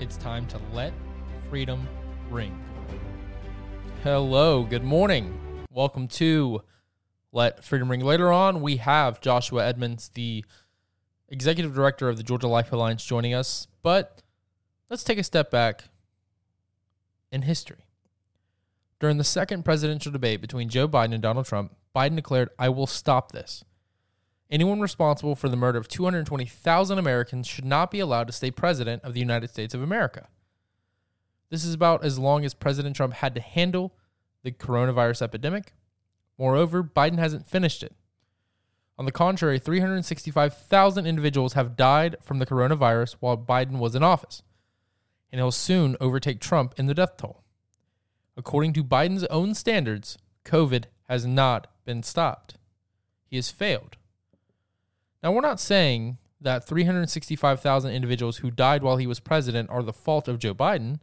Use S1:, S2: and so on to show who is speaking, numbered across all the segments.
S1: It's time to let freedom ring. Hello, good morning. Welcome to Let Freedom Ring. Later on, we have Joshua Edmonds, the executive director of the Georgia Life Alliance, joining us. But let's take a step back in history. During the second presidential debate between Joe Biden and Donald Trump, Biden declared, I will stop this. Anyone responsible for the murder of 220,000 Americans should not be allowed to stay president of the United States of America. This is about as long as President Trump had to handle the coronavirus epidemic. Moreover, Biden hasn't finished it. On the contrary, 365,000 individuals have died from the coronavirus while Biden was in office, and he'll soon overtake Trump in the death toll. According to Biden's own standards, COVID has not been stopped. He has failed. Now, we're not saying that 365,000 individuals who died while he was president are the fault of Joe Biden,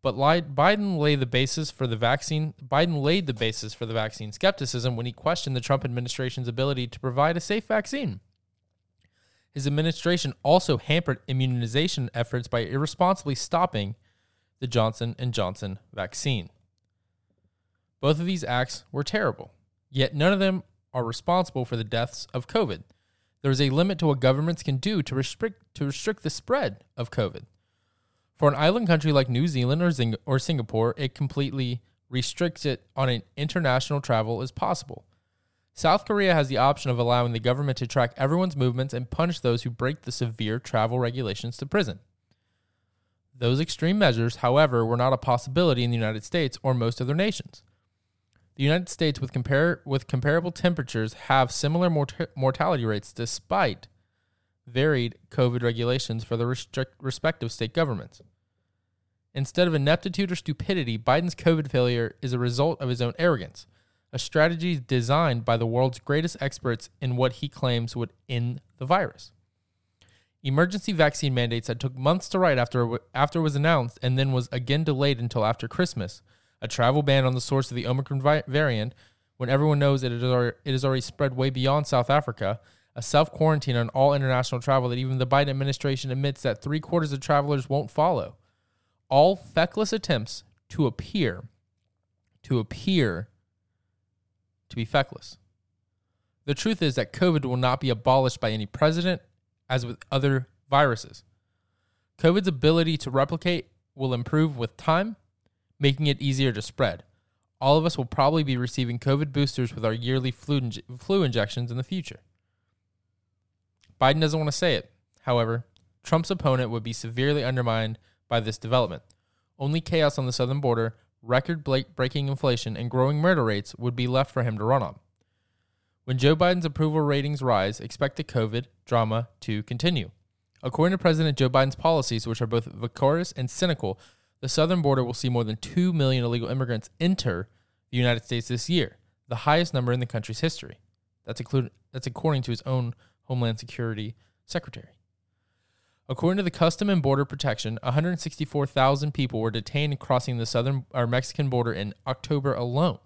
S1: but Biden laid the basis for the vaccine. Biden laid the basis for the vaccine skepticism when he questioned the Trump administration's ability to provide a safe vaccine. His administration also hampered immunization efforts by irresponsibly stopping the Johnson and Johnson vaccine. Both of these acts were terrible, yet none of them are responsible for the deaths of COVID. There is a limit to what governments can do to restrict to restrict the spread of COVID. For an island country like New Zealand or, Zing- or Singapore, it completely restricts it on an international travel as possible. South Korea has the option of allowing the government to track everyone's movements and punish those who break the severe travel regulations to prison. Those extreme measures, however, were not a possibility in the United States or most other nations. The United States, with, compare, with comparable temperatures, have similar mort- mortality rates despite varied COVID regulations for the respective state governments. Instead of ineptitude or stupidity, Biden's COVID failure is a result of his own arrogance, a strategy designed by the world's greatest experts in what he claims would end the virus. Emergency vaccine mandates that took months to write after, after it was announced and then was again delayed until after Christmas – a travel ban on the source of the Omicron vi- variant when everyone knows that it is, already, it is already spread way beyond South Africa, a self quarantine on all international travel that even the Biden administration admits that three quarters of travelers won't follow. All feckless attempts to appear, to appear to be feckless. The truth is that COVID will not be abolished by any president, as with other viruses. COVID's ability to replicate will improve with time making it easier to spread. All of us will probably be receiving COVID boosters with our yearly flu, flu injections in the future. Biden doesn't want to say it. However, Trump's opponent would be severely undermined by this development. Only chaos on the southern border, record breaking inflation, and growing murder rates would be left for him to run on. When Joe Biden's approval ratings rise, expect the COVID drama to continue. According to President Joe Biden's policies, which are both vacuous and cynical, the southern border will see more than 2 million illegal immigrants enter the United States this year, the highest number in the country's history. That's, included, that's according to his own Homeland Security Secretary. According to the Custom and Border Protection, 164,000 people were detained crossing the southern or Mexican border in October alone.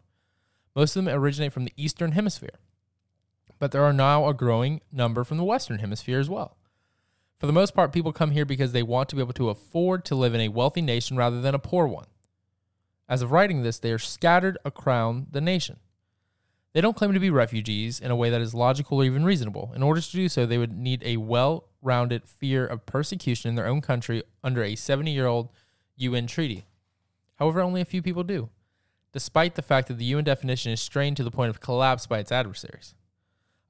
S1: Most of them originate from the Eastern Hemisphere, but there are now a growing number from the Western Hemisphere as well. For the most part, people come here because they want to be able to afford to live in a wealthy nation rather than a poor one. As of writing this, they are scattered around the nation. They don't claim to be refugees in a way that is logical or even reasonable. In order to do so, they would need a well rounded fear of persecution in their own country under a 70 year old UN treaty. However, only a few people do, despite the fact that the UN definition is strained to the point of collapse by its adversaries.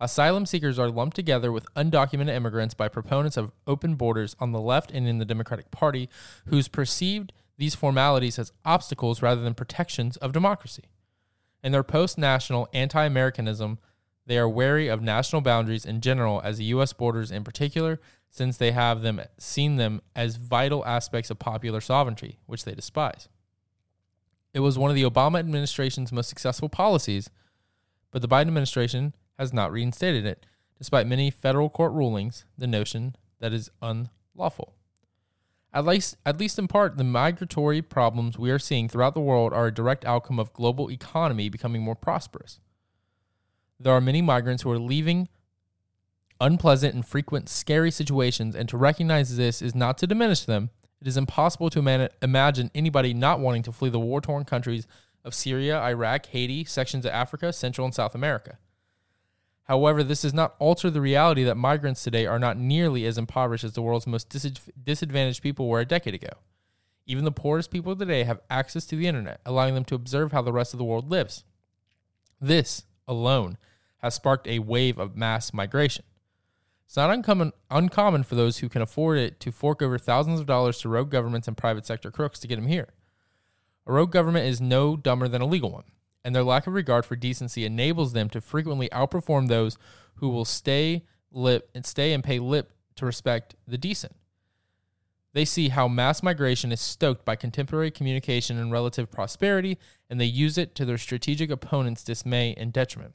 S1: Asylum seekers are lumped together with undocumented immigrants by proponents of open borders on the left and in the Democratic Party, who's perceived these formalities as obstacles rather than protections of democracy. In their post national anti Americanism, they are wary of national boundaries in general, as the U.S. borders in particular, since they have them seen them as vital aspects of popular sovereignty, which they despise. It was one of the Obama administration's most successful policies, but the Biden administration has not reinstated it, despite many federal court rulings, the notion that is unlawful. At least, at least in part, the migratory problems we are seeing throughout the world are a direct outcome of global economy becoming more prosperous. There are many migrants who are leaving unpleasant and frequent scary situations, and to recognize this is not to diminish them. It is impossible to imagine anybody not wanting to flee the war torn countries of Syria, Iraq, Haiti, sections of Africa, Central and South America. However, this does not alter the reality that migrants today are not nearly as impoverished as the world's most disadvantaged people were a decade ago. Even the poorest people today have access to the internet, allowing them to observe how the rest of the world lives. This alone has sparked a wave of mass migration. It's not uncommon, uncommon for those who can afford it to fork over thousands of dollars to rogue governments and private sector crooks to get them here. A rogue government is no dumber than a legal one and their lack of regard for decency enables them to frequently outperform those who will stay lip and stay and pay lip to respect the decent. They see how mass migration is stoked by contemporary communication and relative prosperity, and they use it to their strategic opponents' dismay and detriment.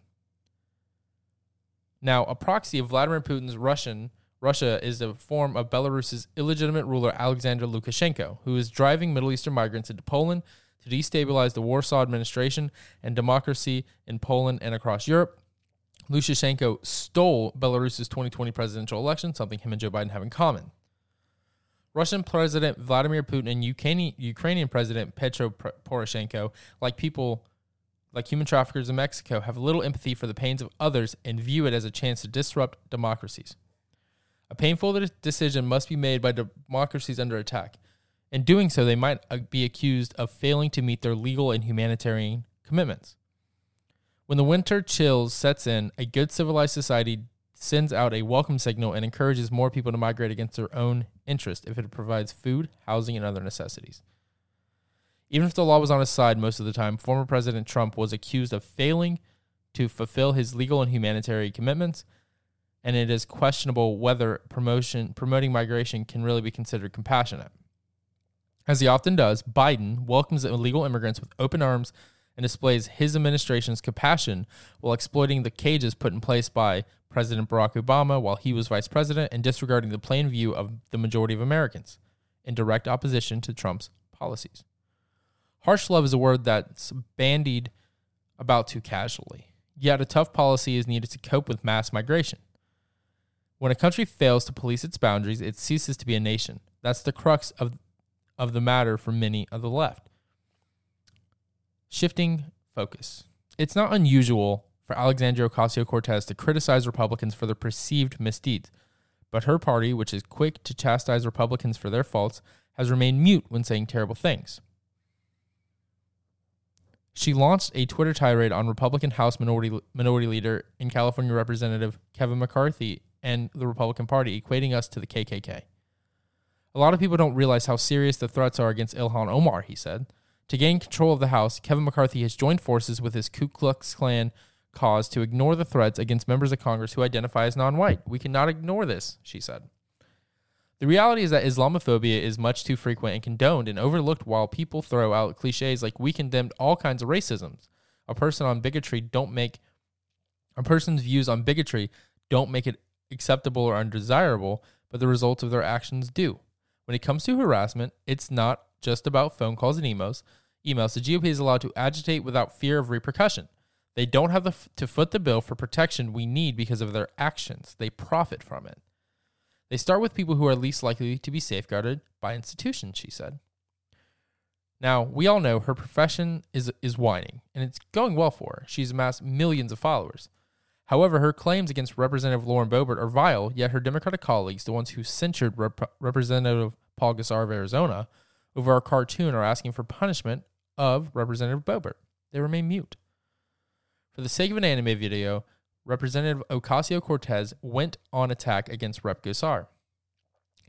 S1: Now, a proxy of Vladimir Putin's Russian Russia is a form of Belarus's illegitimate ruler Alexander Lukashenko, who is driving Middle Eastern migrants into Poland to destabilize the Warsaw administration and democracy in Poland and across Europe. Lukashenko stole Belarus's 2020 presidential election, something him and Joe Biden have in common. Russian President Vladimir Putin and Ukrainian President Petro Poroshenko, like people like human traffickers in Mexico, have little empathy for the pains of others and view it as a chance to disrupt democracies. A painful decision must be made by democracies under attack. In doing so, they might uh, be accused of failing to meet their legal and humanitarian commitments. When the winter chills sets in, a good civilized society sends out a welcome signal and encourages more people to migrate against their own interest if it provides food, housing, and other necessities. Even if the law was on his side most of the time, former President Trump was accused of failing to fulfill his legal and humanitarian commitments, and it is questionable whether promotion promoting migration can really be considered compassionate. As he often does, Biden welcomes illegal immigrants with open arms and displays his administration's compassion while exploiting the cages put in place by President Barack Obama while he was vice president and disregarding the plain view of the majority of Americans in direct opposition to Trump's policies. Harsh love is a word that's bandied about too casually, yet a tough policy is needed to cope with mass migration. When a country fails to police its boundaries, it ceases to be a nation. That's the crux of of the matter for many of the left. Shifting focus. It's not unusual for Alexandria Ocasio Cortez to criticize Republicans for their perceived misdeeds, but her party, which is quick to chastise Republicans for their faults, has remained mute when saying terrible things. She launched a Twitter tirade on Republican House Minority, Minority Leader and California Representative Kevin McCarthy and the Republican Party, equating us to the KKK. A lot of people don't realize how serious the threats are against Ilhan Omar, he said. To gain control of the House, Kevin McCarthy has joined forces with his Ku Klux Klan cause to ignore the threats against members of Congress who identify as non white. We cannot ignore this, she said. The reality is that Islamophobia is much too frequent and condoned and overlooked while people throw out cliches like we condemned all kinds of racisms. A person on bigotry don't make a person's views on bigotry don't make it acceptable or undesirable, but the results of their actions do. When it comes to harassment, it's not just about phone calls and emails. Emails, the GOP is allowed to agitate without fear of repercussion. They don't have the, to foot the bill for protection we need because of their actions. They profit from it. They start with people who are least likely to be safeguarded by institutions, she said. Now, we all know her profession is, is whining, and it's going well for her. She's amassed millions of followers. However, her claims against Representative Lauren Boebert are vile, yet her Democratic colleagues, the ones who censured Rep- Representative Paul Gosar of Arizona over our cartoon, are asking for punishment of Representative Boebert. They remain mute. For the sake of an anime video, Representative Ocasio Cortez went on attack against Rep Gosar.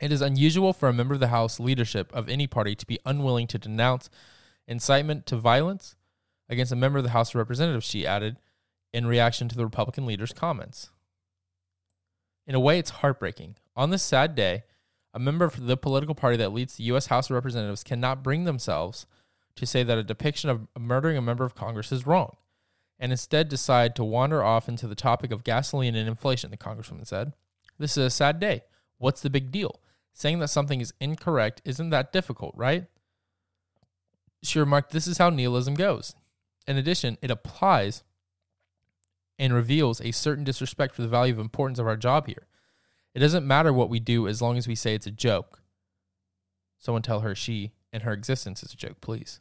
S1: It is unusual for a member of the House leadership of any party to be unwilling to denounce incitement to violence against a member of the House of Representatives, she added, in reaction to the Republican leader's comments. In a way, it's heartbreaking. On this sad day, a member of the political party that leads the U.S. House of Representatives cannot bring themselves to say that a depiction of murdering a member of Congress is wrong, and instead decide to wander off into the topic of gasoline and inflation, the Congresswoman said. This is a sad day. What's the big deal? Saying that something is incorrect isn't that difficult, right? She remarked, This is how nihilism goes. In addition, it applies and reveals a certain disrespect for the value of importance of our job here. It doesn't matter what we do as long as we say it's a joke. Someone tell her she and her existence is a joke, please.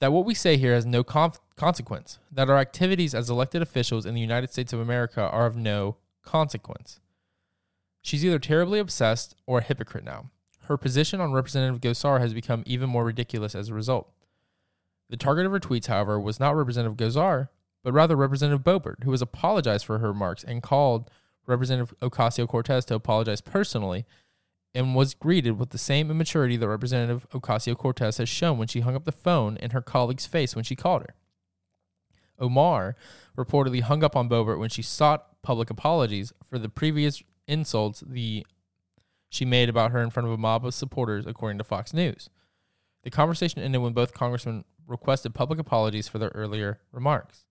S1: That what we say here has no conf- consequence, that our activities as elected officials in the United States of America are of no consequence. She's either terribly obsessed or a hypocrite now. Her position on Representative Gosar has become even more ridiculous as a result. The target of her tweets, however, was not Representative Gosar, but rather Representative Boebert, who has apologized for her remarks and called Representative Ocasio Cortez to apologize personally and was greeted with the same immaturity that Representative Ocasio Cortez has shown when she hung up the phone in her colleague's face when she called her. Omar reportedly hung up on Boebert when she sought public apologies for the previous insults the she made about her in front of a mob of supporters, according to Fox News. The conversation ended when both congressmen requested public apologies for their earlier remarks.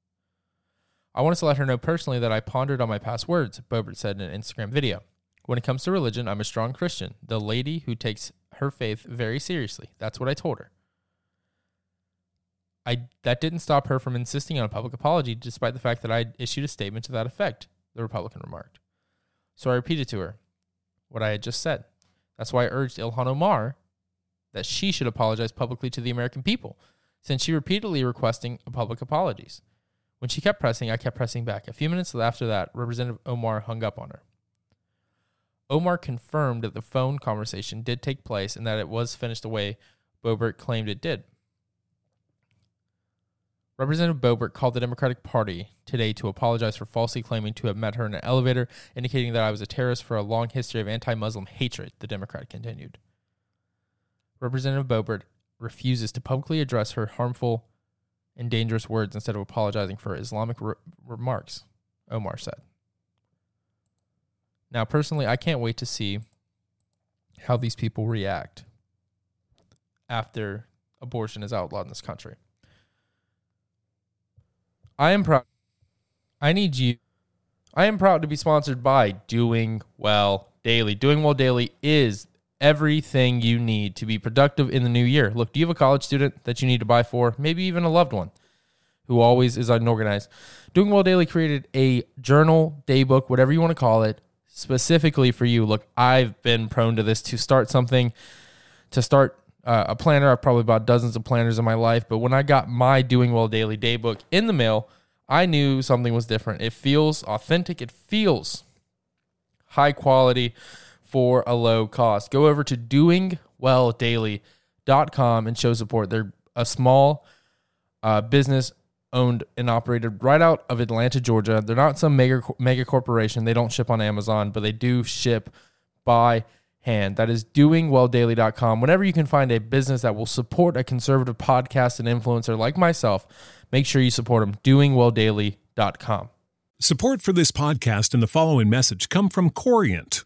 S1: I wanted to let her know personally that I pondered on my past words, Boebert said in an Instagram video. When it comes to religion, I'm a strong Christian, the lady who takes her faith very seriously. That's what I told her. I that didn't stop her from insisting on a public apology despite the fact that I issued a statement to that effect, the Republican remarked. So I repeated to her what I had just said. That's why I urged Ilhan Omar that she should apologize publicly to the American people, since she repeatedly requesting public apologies. When she kept pressing, I kept pressing back. A few minutes after that, Representative Omar hung up on her. Omar confirmed that the phone conversation did take place and that it was finished the way Boebert claimed it did. Representative Boebert called the Democratic Party today to apologize for falsely claiming to have met her in an elevator, indicating that I was a terrorist for a long history of anti Muslim hatred, the Democrat continued. Representative Boebert refuses to publicly address her harmful and dangerous words instead of apologizing for Islamic re- remarks, Omar said. Now, personally, I can't wait to see how these people react after abortion is outlawed in this country. I am proud. I need you. I am proud to be sponsored by Doing Well Daily. Doing Well Daily is everything you need to be productive in the new year. Look, do you have a college student that you need to buy for? Maybe even a loved one who always is unorganized. Doing Well Daily created a journal, daybook, whatever you want to call it, specifically for you. Look, I've been prone to this to start something, to start uh, a planner. I've probably bought dozens of planners in my life, but when I got my Doing Well Daily daybook in the mail, I knew something was different. It feels authentic. It feels high quality for a low cost. Go over to doingwelldaily.com and show support. They're a small uh, business owned and operated right out of Atlanta, Georgia. They're not some mega mega corporation. They don't ship on Amazon, but they do ship by hand. That is doingwelldaily.com. Whenever you can find a business that will support a conservative podcast and influencer like myself, make sure you support them. doingwelldaily.com.
S2: Support for this podcast and the following message come from Corient.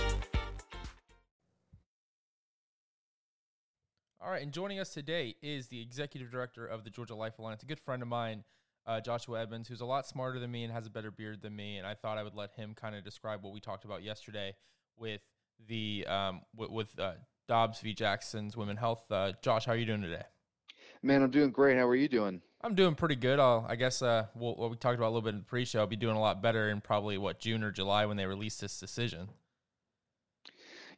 S1: All right, and joining us today is the executive director of the Georgia Life Alliance, a good friend of mine, uh, Joshua Edmonds, who's a lot smarter than me and has a better beard than me. And I thought I would let him kind of describe what we talked about yesterday with the um, with, with uh, Dobbs v. Jackson's Women Health. Uh, Josh, how are you doing today?
S3: Man, I'm doing great. How are you doing?
S1: I'm doing pretty good. I'll, I guess uh, we'll, what we talked about a little bit in the pre-show, I'll be doing a lot better in probably what June or July when they release this decision.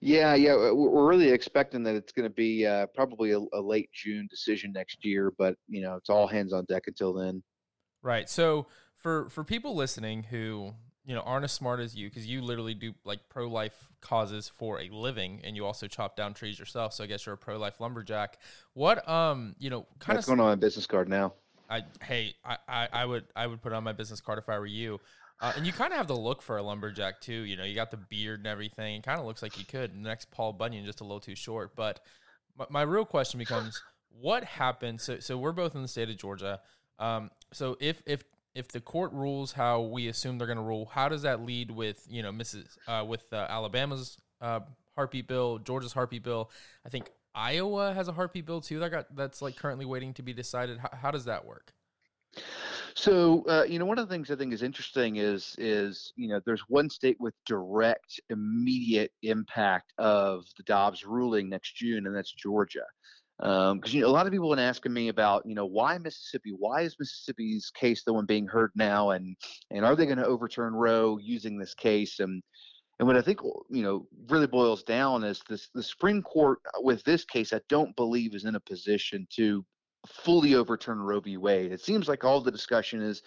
S3: Yeah, yeah, we're really expecting that it's going to be uh, probably a, a, late June decision next year, but you know, it's all hands on deck until then.
S1: Right. So for for people listening who you know aren't as smart as you, because you literally do like pro life causes for a living, and you also chop down trees yourself. So I guess you're a pro life lumberjack. What um you know kind
S3: That's of going on my business card now.
S1: I hey I, I I would I would put on my business card if I were you. Uh, and you kind of have the look for a lumberjack too. You know, you got the beard and everything. It kind of looks like you could. The next Paul Bunyan, just a little too short. But my, my real question becomes, what happens? So, so we're both in the state of Georgia. Um, so if if if the court rules how we assume they're going to rule, how does that lead with you know Mrs. Uh, with uh, Alabama's uh, heartbeat bill, Georgia's heartbeat bill? I think Iowa has a heartbeat bill too. That got that's like currently waiting to be decided. How, how does that work?
S3: So uh, you know, one of the things I think is interesting is is you know there's one state with direct, immediate impact of the Dobbs ruling next June, and that's Georgia. Because um, you know, a lot of people have been asking me about you know why Mississippi? Why is Mississippi's case the one being heard now? And and are they going to overturn Roe using this case? And and what I think you know really boils down is this: the Supreme Court with this case, I don't believe is in a position to fully overturn Roe v. Wade. It seems like all the discussion is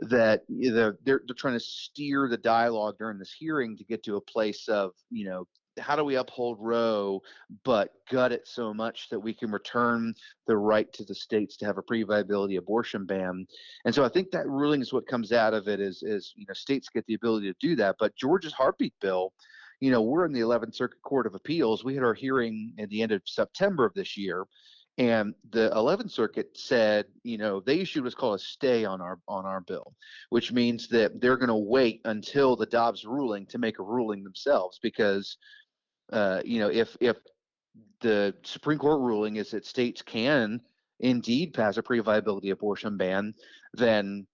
S3: that you know, they're, they're trying to steer the dialogue during this hearing to get to a place of, you know, how do we uphold Roe but gut it so much that we can return the right to the states to have a pre-viability abortion ban? And so I think that ruling is what comes out of it is is you know states get the ability to do that. But Georgia's heartbeat bill, you know, we're in the 11th Circuit Court of Appeals. We had our hearing at the end of September of this year, and the 11th circuit said you know they issued what's called a stay on our on our bill which means that they're going to wait until the dobbs ruling to make a ruling themselves because uh, you know if if the supreme court ruling is that states can indeed pass a pre-viability abortion ban then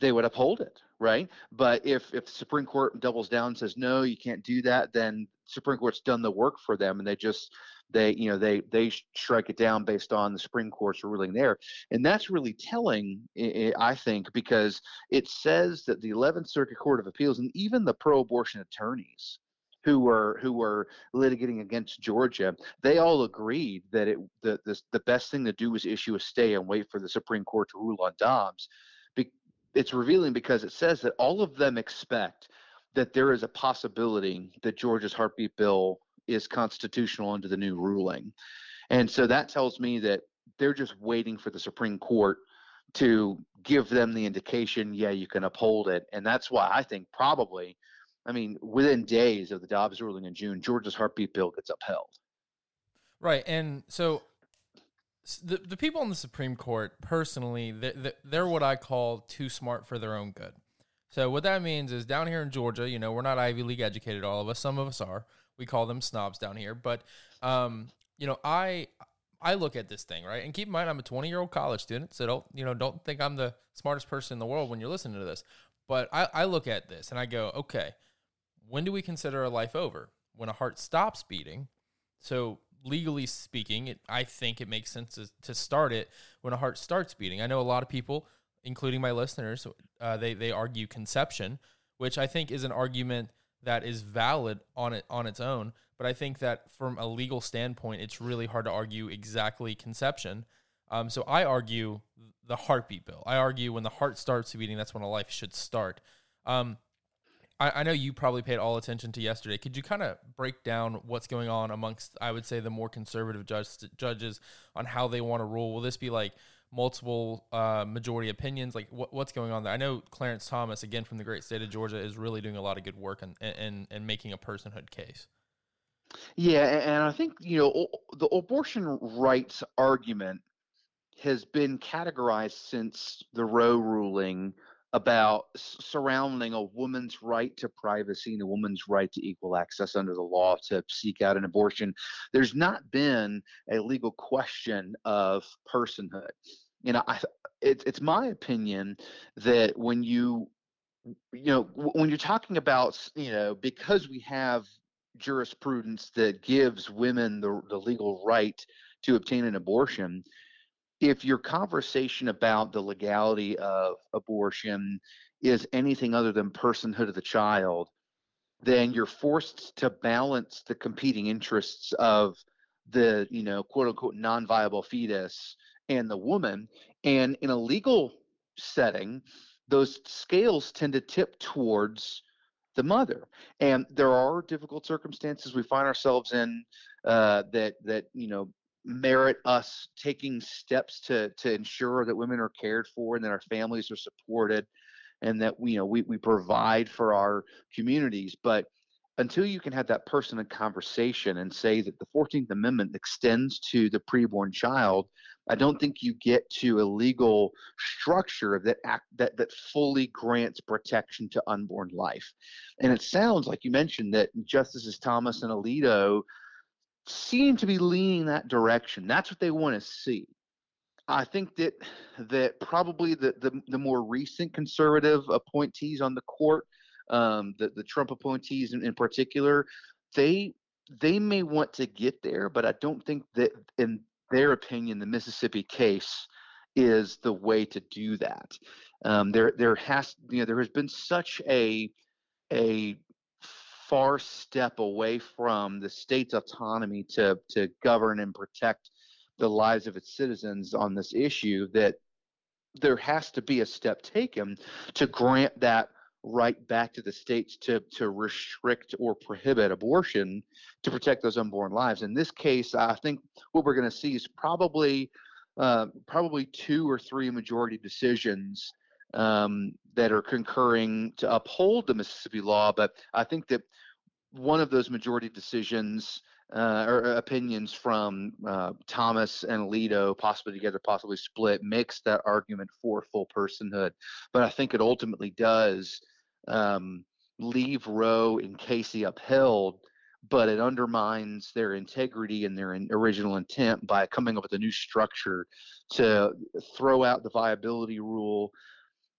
S3: they would uphold it right? But if if the supreme court doubles down and says no you can't do that then supreme court's done the work for them and they just they you know they they strike it down based on the Supreme Court's ruling there, and that's really telling, I think, because it says that the 11th Circuit Court of Appeals and even the pro-abortion attorneys who were who were litigating against Georgia, they all agreed that it the the, the best thing to do was issue a stay and wait for the Supreme Court to rule on Dobbs. Be, it's revealing because it says that all of them expect that there is a possibility that Georgia's heartbeat bill is constitutional under the new ruling. And so that tells me that they're just waiting for the Supreme Court to give them the indication, yeah, you can uphold it. And that's why I think probably, I mean, within days of the Dobbs ruling in June, Georgia's heartbeat bill gets upheld.
S1: Right. And so the, the people in the Supreme Court, personally, they're, they're what I call too smart for their own good. So what that means is down here in Georgia, you know, we're not Ivy League educated, all of us. Some of us are. We call them snobs down here. But um, you know, I I look at this thing right, and keep in mind I'm a 20 year old college student, so don't you know don't think I'm the smartest person in the world when you're listening to this. But I, I look at this and I go, okay, when do we consider a life over? When a heart stops beating. So legally speaking, it, I think it makes sense to, to start it when a heart starts beating. I know a lot of people, including my listeners, uh, they they argue conception, which I think is an argument that is valid on it on its own. But I think that from a legal standpoint, it's really hard to argue exactly conception. Um, so I argue the heartbeat bill. I argue when the heart starts beating, that's when a life should start. Um, I, I know you probably paid all attention to yesterday. Could you kind of break down what's going on amongst, I would say, the more conservative judge, judges on how they want to rule? Will this be like multiple uh, majority opinions? Like what, what's going on there? I know Clarence Thomas, again from the great state of Georgia, is really doing a lot of good work and and, and making a personhood case.
S3: Yeah, and I think you know the abortion rights argument has been categorized since the Roe ruling about surrounding a woman's right to privacy and a woman's right to equal access under the law to seek out an abortion. There's not been a legal question of personhood. You know, I, it, it's my opinion that when you, you know, when you're talking about, you know, because we have jurisprudence that gives women the, the legal right to obtain an abortion, if your conversation about the legality of abortion is anything other than personhood of the child, then you're forced to balance the competing interests of the, you know, quote unquote non-viable fetus and the woman. And in a legal setting, those scales tend to tip towards the mother. And there are difficult circumstances we find ourselves in uh, that that you know merit us taking steps to to ensure that women are cared for and that our families are supported and that we you know we, we provide for our communities. But until you can have that person in conversation and say that the 14th amendment extends to the preborn child i don't think you get to a legal structure that act that that fully grants protection to unborn life. And it sounds like you mentioned that justices thomas and alito seem to be leaning that direction. That's what they want to see. I think that that probably the, the, the more recent conservative appointees on the court, um, the the Trump appointees in, in particular, they they may want to get there, but I don't think that in their opinion the Mississippi case is the way to do that. Um, there there has you know there has been such a a far step away from the state's autonomy to to govern and protect the lives of its citizens on this issue that there has to be a step taken to grant that right back to the states to to restrict or prohibit abortion to protect those unborn lives. In this case, I think what we're going to see is probably uh, probably two or three majority decisions um, that are concurring to uphold the Mississippi law. But I think that one of those majority decisions uh, or opinions from uh, Thomas and Alito, possibly together, possibly split, makes that argument for full personhood. But I think it ultimately does um, leave Roe and Casey upheld, but it undermines their integrity and their original intent by coming up with a new structure to throw out the viability rule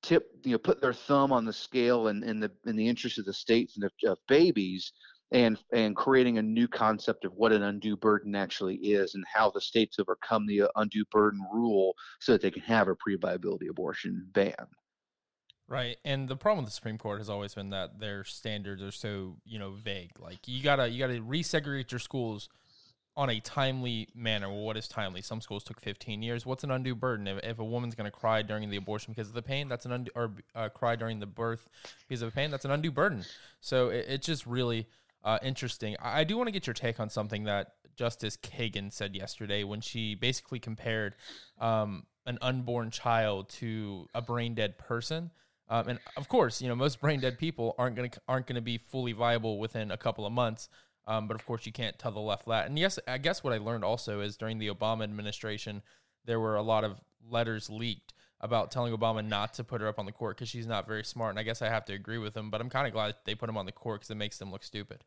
S3: tip you know put their thumb on the scale in, in the in the interest of the states and of, of, babies and and creating a new concept of what an undue burden actually is and how the states overcome the uh, undue burden rule so that they can have a pre-viability abortion ban.
S1: Right and the problem with the supreme court has always been that their standards are so you know vague. Like you gotta you gotta resegregate your schools on a timely manner. Well, what is timely? Some schools took 15 years. What's an undue burden? If, if a woman's going to cry during the abortion because of the pain, that's an undue, or uh, cry during the birth because of the pain, that's an undue burden. So it, it's just really uh, interesting. I, I do want to get your take on something that Justice Kagan said yesterday when she basically compared um, an unborn child to a brain dead person. Um, and of course, you know most brain dead people aren't to aren't going to be fully viable within a couple of months. Um, but of course, you can't tell the left that. And yes, I guess what I learned also is during the Obama administration, there were a lot of letters leaked about telling Obama not to put her up on the court because she's not very smart. And I guess I have to agree with him, but I'm kind of glad they put him on the court because it makes them look stupid.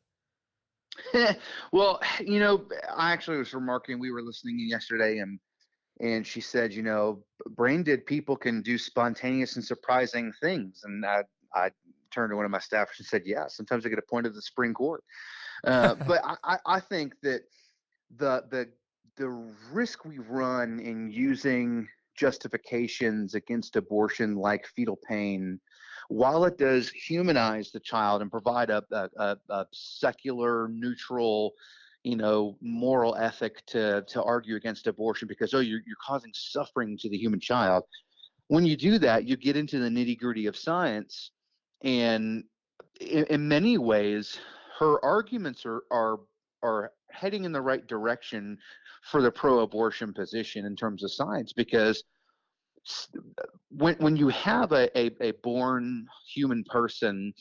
S3: well, you know, I actually was remarking we were listening yesterday and and she said, you know, brain dead people can do spontaneous and surprising things. And I, I turned to one of my staffers and said, yeah, sometimes I get appointed to the Supreme Court. Uh, but I, I think that the the the risk we run in using justifications against abortion like fetal pain while it does humanize the child and provide a, a, a, secular neutral you know moral ethic to to argue against abortion because oh you're, you're causing suffering to the human child when you do that you get into the nitty gritty of science and in, in many ways her arguments are are are heading in the right direction for the pro-abortion position in terms of science because when when you have a, a, a born human person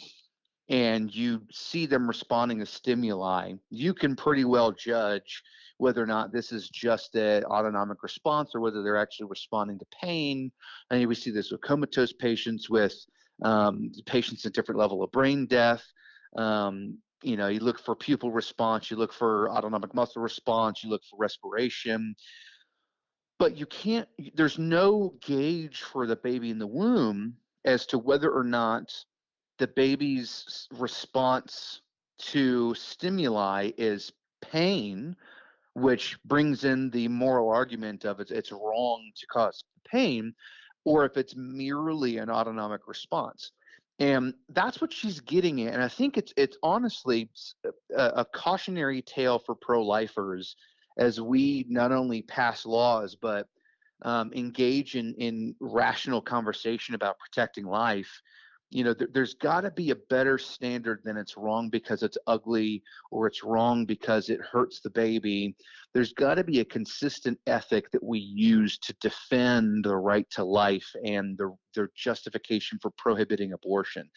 S3: and you see them responding to stimuli, you can pretty well judge whether or not this is just an autonomic response or whether they're actually responding to pain. And we see this with comatose patients, with um, patients at different level of brain death. Um, you know, you look for pupil response, you look for autonomic muscle response, you look for respiration. But you can't, there's no gauge for the baby in the womb as to whether or not the baby's response to stimuli is pain, which brings in the moral argument of it's, it's wrong to cause pain, or if it's merely an autonomic response and that's what she's getting at and i think it's it's honestly a, a cautionary tale for pro-lifers as we not only pass laws but um, engage in in rational conversation about protecting life you know, th- there's got to be a better standard than it's wrong because it's ugly or it's wrong because it hurts the baby. There's got to be a consistent ethic that we use to defend the right to life and the, their justification for prohibiting abortion.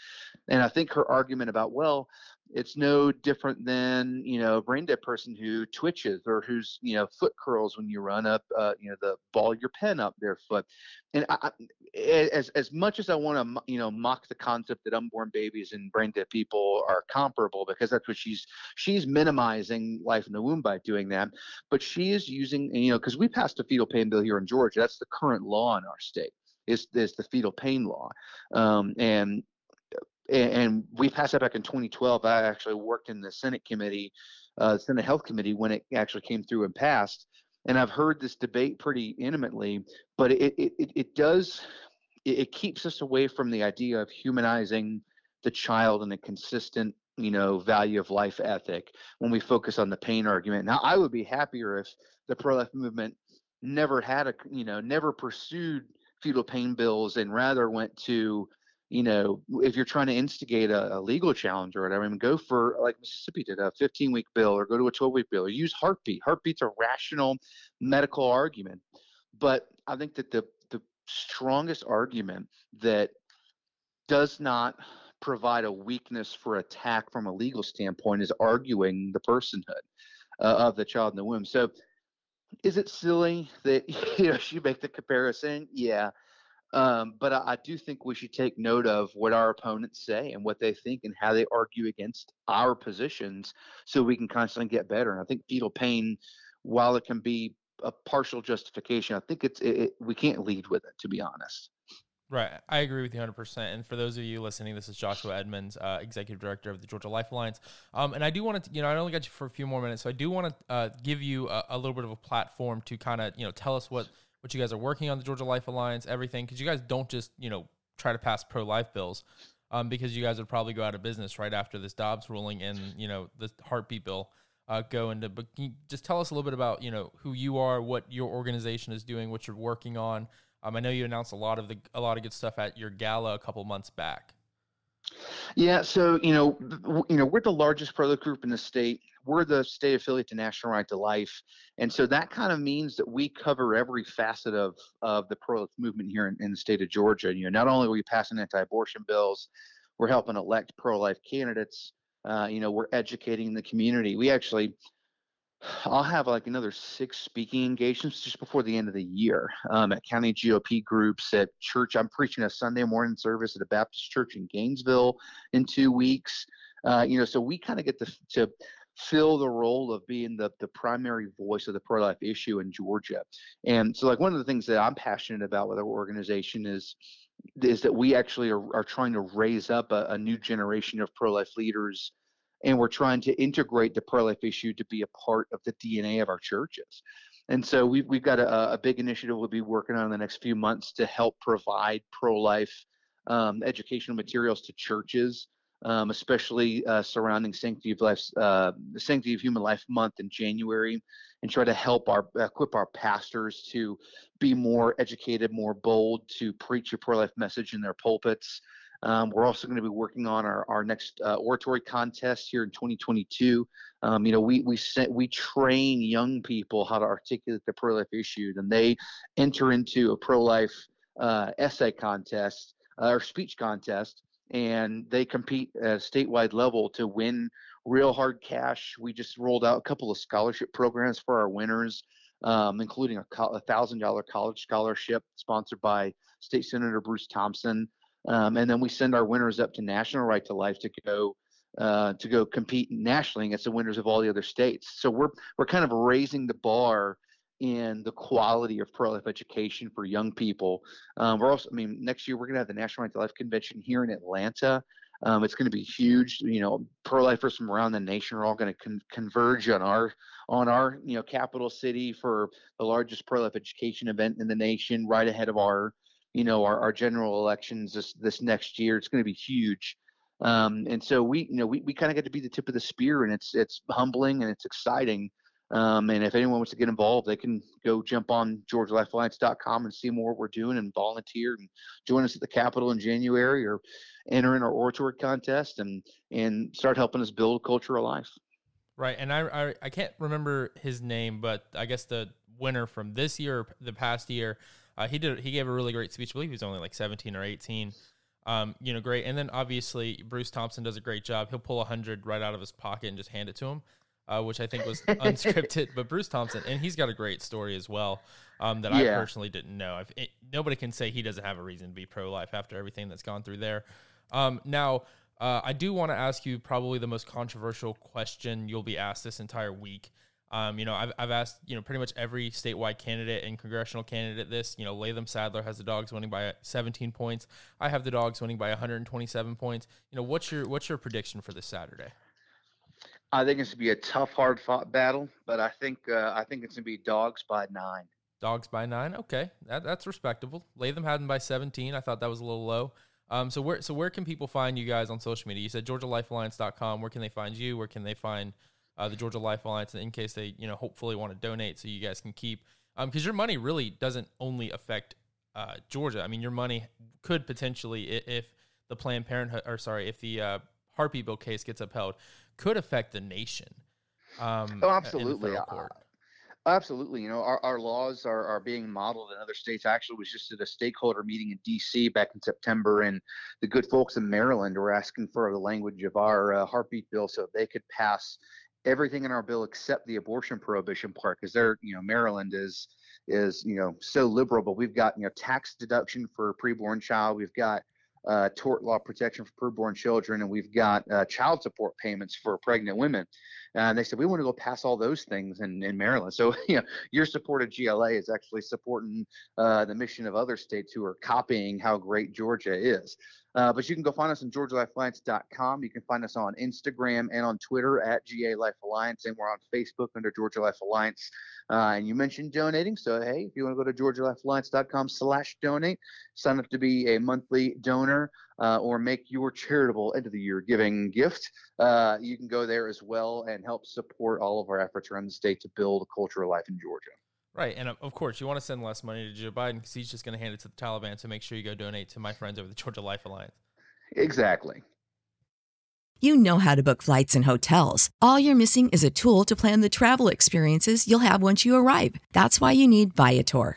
S3: And I think her argument about, well, it's no different than you know a brain dead person who twitches or whose you know foot curls when you run up uh, you know the ball of your pen up their foot. And I, as as much as i want to you know mock the concept that unborn babies and brain dead people are comparable because that's what she's she's minimizing life in the womb by doing that but she is using you know because we passed a fetal pain bill here in georgia that's the current law in our state is, is the fetal pain law. Um, and and we passed that back in 2012. I actually worked in the Senate committee, uh, Senate Health Committee, when it actually came through and passed. And I've heard this debate pretty intimately, but it it, it does it, it keeps us away from the idea of humanizing the child and a consistent you know value of life ethic when we focus on the pain argument. Now, I would be happier if the pro-life movement never had a you know never pursued fetal pain bills and rather went to you know, if you're trying to instigate a, a, legal challenge or whatever, I mean, go for like Mississippi did a 15 week bill or go to a 12 week bill or use heartbeat. Heartbeat's a rational medical argument. But I think that the, the strongest argument that does not provide a weakness for attack from a legal standpoint is arguing the personhood uh, of the child in the womb. So is it silly that you know you make the comparison? Yeah. Um, but I, I, do think we should take note of what our opponents say and what they think and how they argue against our positions so we can constantly get better. And I think fetal pain, while it can be a partial justification, I think it's it, it, we can't lead with it, to be honest.
S1: Right. I agree with you 100%. And for those of you listening, this is Joshua Edmonds, uh, Executive Director of the Georgia Life Alliance. Um, and I do want to, you know, I only got you for a few more minutes. So I do want to uh, give you a, a, little bit of a platform to kind of, you know, tell us what what you guys are working on the Georgia Life Alliance, everything, because you guys don't just you know try to pass pro life bills, um, because you guys would probably go out of business right after this Dobbs ruling and you know the heartbeat bill uh, go into. But just tell us a little bit about you know who you are, what your organization is doing, what you're working on. Um, I know you announced a lot of the a lot of good stuff at your gala a couple months back.
S3: Yeah, so you know, you know, we're the largest pro group in the state. We're the state affiliate to National Right to Life, and so that kind of means that we cover every facet of of the pro movement here in, in the state of Georgia. You know, not only are we passing anti-abortion bills, we're helping elect pro-life candidates. Uh, you know, we're educating the community. We actually I'll have like another six speaking engagements just before the end of the year um, at county GOP groups, at church. I'm preaching a Sunday morning service at a Baptist church in Gainesville in two weeks. Uh, you know, so we kind of get to, to fill the role of being the, the primary voice of the pro life issue in Georgia. And so, like, one of the things that I'm passionate about with our organization is is that we actually are, are trying to raise up a, a new generation of pro life leaders and we're trying to integrate the pro-life issue to be a part of the DNA of our churches. And so we've we've got a, a big initiative we'll be working on in the next few months to help provide pro-life um, educational materials to churches, um, especially uh, surrounding Sanctity of Life, uh, Sanctity of Human Life Month in January, and try to help our equip our pastors to be more educated, more bold to preach a pro-life message in their pulpits. Um, we're also going to be working on our, our next uh, oratory contest here in 2022. Um, you know, we we we train young people how to articulate the pro-life issue, and they enter into a pro-life uh, essay contest uh, or speech contest, and they compete at a statewide level to win real hard cash. We just rolled out a couple of scholarship programs for our winners. Um, including a thousand dollar college scholarship sponsored by State Senator Bruce Thompson. Um, and then we send our winners up to National Right to Life to go uh, to go compete nationally against the winners of all the other states. So we're we're kind of raising the bar in the quality of pro-life education for young people. Um, we're also, I mean, next year we're going to have the National Right to Life Convention here in Atlanta. Um, it's going to be huge. You know, pro-lifers from around the nation are all going to con- converge on our on our you know capital city for the largest pro-life education event in the nation, right ahead of our you know our, our general elections this this next year. It's going to be huge. Um, and so we you know we, we kind of get to be the tip of the spear, and it's it's humbling and it's exciting. Um, and if anyone wants to get involved, they can go jump on GeorgiaLifeAlliance.com and see more what we're doing and volunteer and join us at the Capitol in January or enter in our oratory contest and and start helping us build culture of life.
S1: Right, and I, I I can't remember his name, but I guess the winner from this year, the past year, uh, he did. He gave a really great speech. I believe he was only like 17 or 18. Um, you know, great. And then obviously Bruce Thompson does a great job. He'll pull a hundred right out of his pocket and just hand it to him, uh, which I think was unscripted. But Bruce Thompson, and he's got a great story as well um, that yeah. I personally didn't know. It, nobody can say he doesn't have a reason to be pro life after everything that's gone through there. Um, now, uh, I do want to ask you probably the most controversial question you'll be asked this entire week. Um, you know, I've, I've asked, you know, pretty much every statewide candidate and congressional candidate this. You know, Latham Saddler has the dogs winning by 17 points. I have the dogs winning by 127 points. You know, what's your what's your prediction for this Saturday?
S3: I think it's gonna be a tough, hard fought battle, but I think uh, I think it's gonna be dogs by nine.
S1: Dogs by nine. Okay, that, that's respectable. Latham had them by 17. I thought that was a little low. Um, so where so where can people find you guys on social media? You said GeorgiaLifeAlliance.com. Where can they find you? Where can they find uh, the Georgia Life Alliance in case they, you know, hopefully want to donate so you guys can keep. Because um, your money really doesn't only affect uh, Georgia. I mean, your money could potentially, if the Planned Parenthood, or sorry, if the uh, Heartbeat Bill case gets upheld, could affect the nation.
S3: Um, oh, absolutely. Absolutely. You know, our, our laws are, are being modeled in other states. I actually was just at a stakeholder meeting in D.C. back in September, and the good folks in Maryland were asking for the language of our uh, heartbeat bill so they could pass everything in our bill except the abortion prohibition part because they're you know Maryland is is you know so liberal, but we've got you know tax deduction for a preborn child, we've got uh, tort law protection for preborn children, and we've got uh, child support payments for pregnant women. And they said we want to go pass all those things in, in Maryland. So you know your support of GLA is actually supporting uh, the mission of other states who are copying how great Georgia is. Uh, but you can go find us on GeorgiaLifeAlliance.com. You can find us on Instagram and on Twitter at GA Life Alliance, and we're on Facebook under Georgia Life Alliance. Uh, and you mentioned donating, so hey, if you want to go to GeorgiaLifeAlliance.com/slash/donate, sign up to be a monthly donor uh, or make your charitable end of the year giving gift. Uh, you can go there as well and help support all of our efforts around the state to build a culture of life in Georgia.
S1: Right, and of course, you want to send less money to Joe Biden because he's just going to hand it to the Taliban. So make sure you go donate to my friends over the Georgia Life Alliance.
S3: Exactly.
S4: You know how to book flights and hotels. All you're missing is a tool to plan the travel experiences you'll have once you arrive. That's why you need Viator.